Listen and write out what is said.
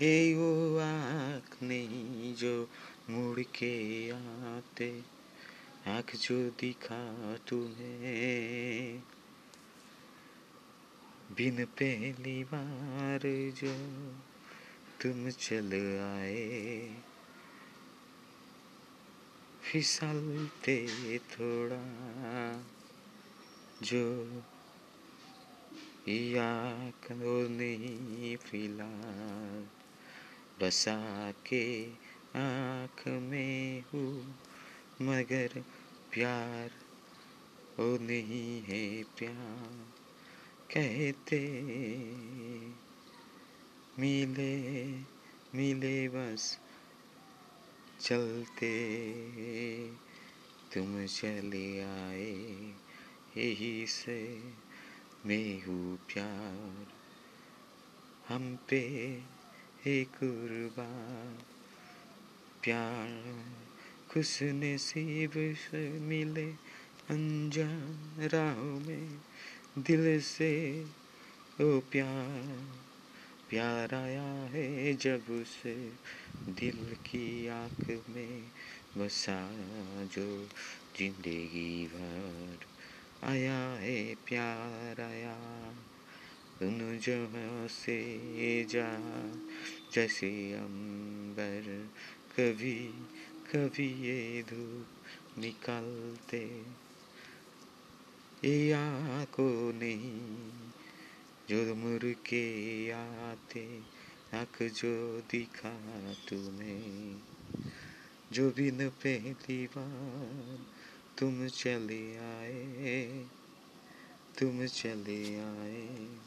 हे वो आँख नहीं जो मुड़ के आते। आँख जो दिखा तुम्हें। बिन पहली बार जो तुम चल आए। फिसलते थोड़ा जो आँख नहीं फ़िलहाल बसा के आँख में हूँ, मगर प्यार ओ नहीं है प्यार, कहते मिले मिले बस चलते, तुम चले आए, यही से मैं हूँ प्यार, हम पे एक कुर्बान, प्यार खुश नसीब से मिले अनजान राहों में दिल से। ओ प्यार प्यार आया है जब से दिल की आँख में बसा जो ज़िंदगी भर आया है। प्यार आया, उन जहाँ से जा जैसे अंबर कभी कभी ये धूप निकलते। या को नहीं, जो मुर के आते, आँख जो दिखा तुम्हें। जो बिन पहली बार तुम चले आए, तुम चले आए।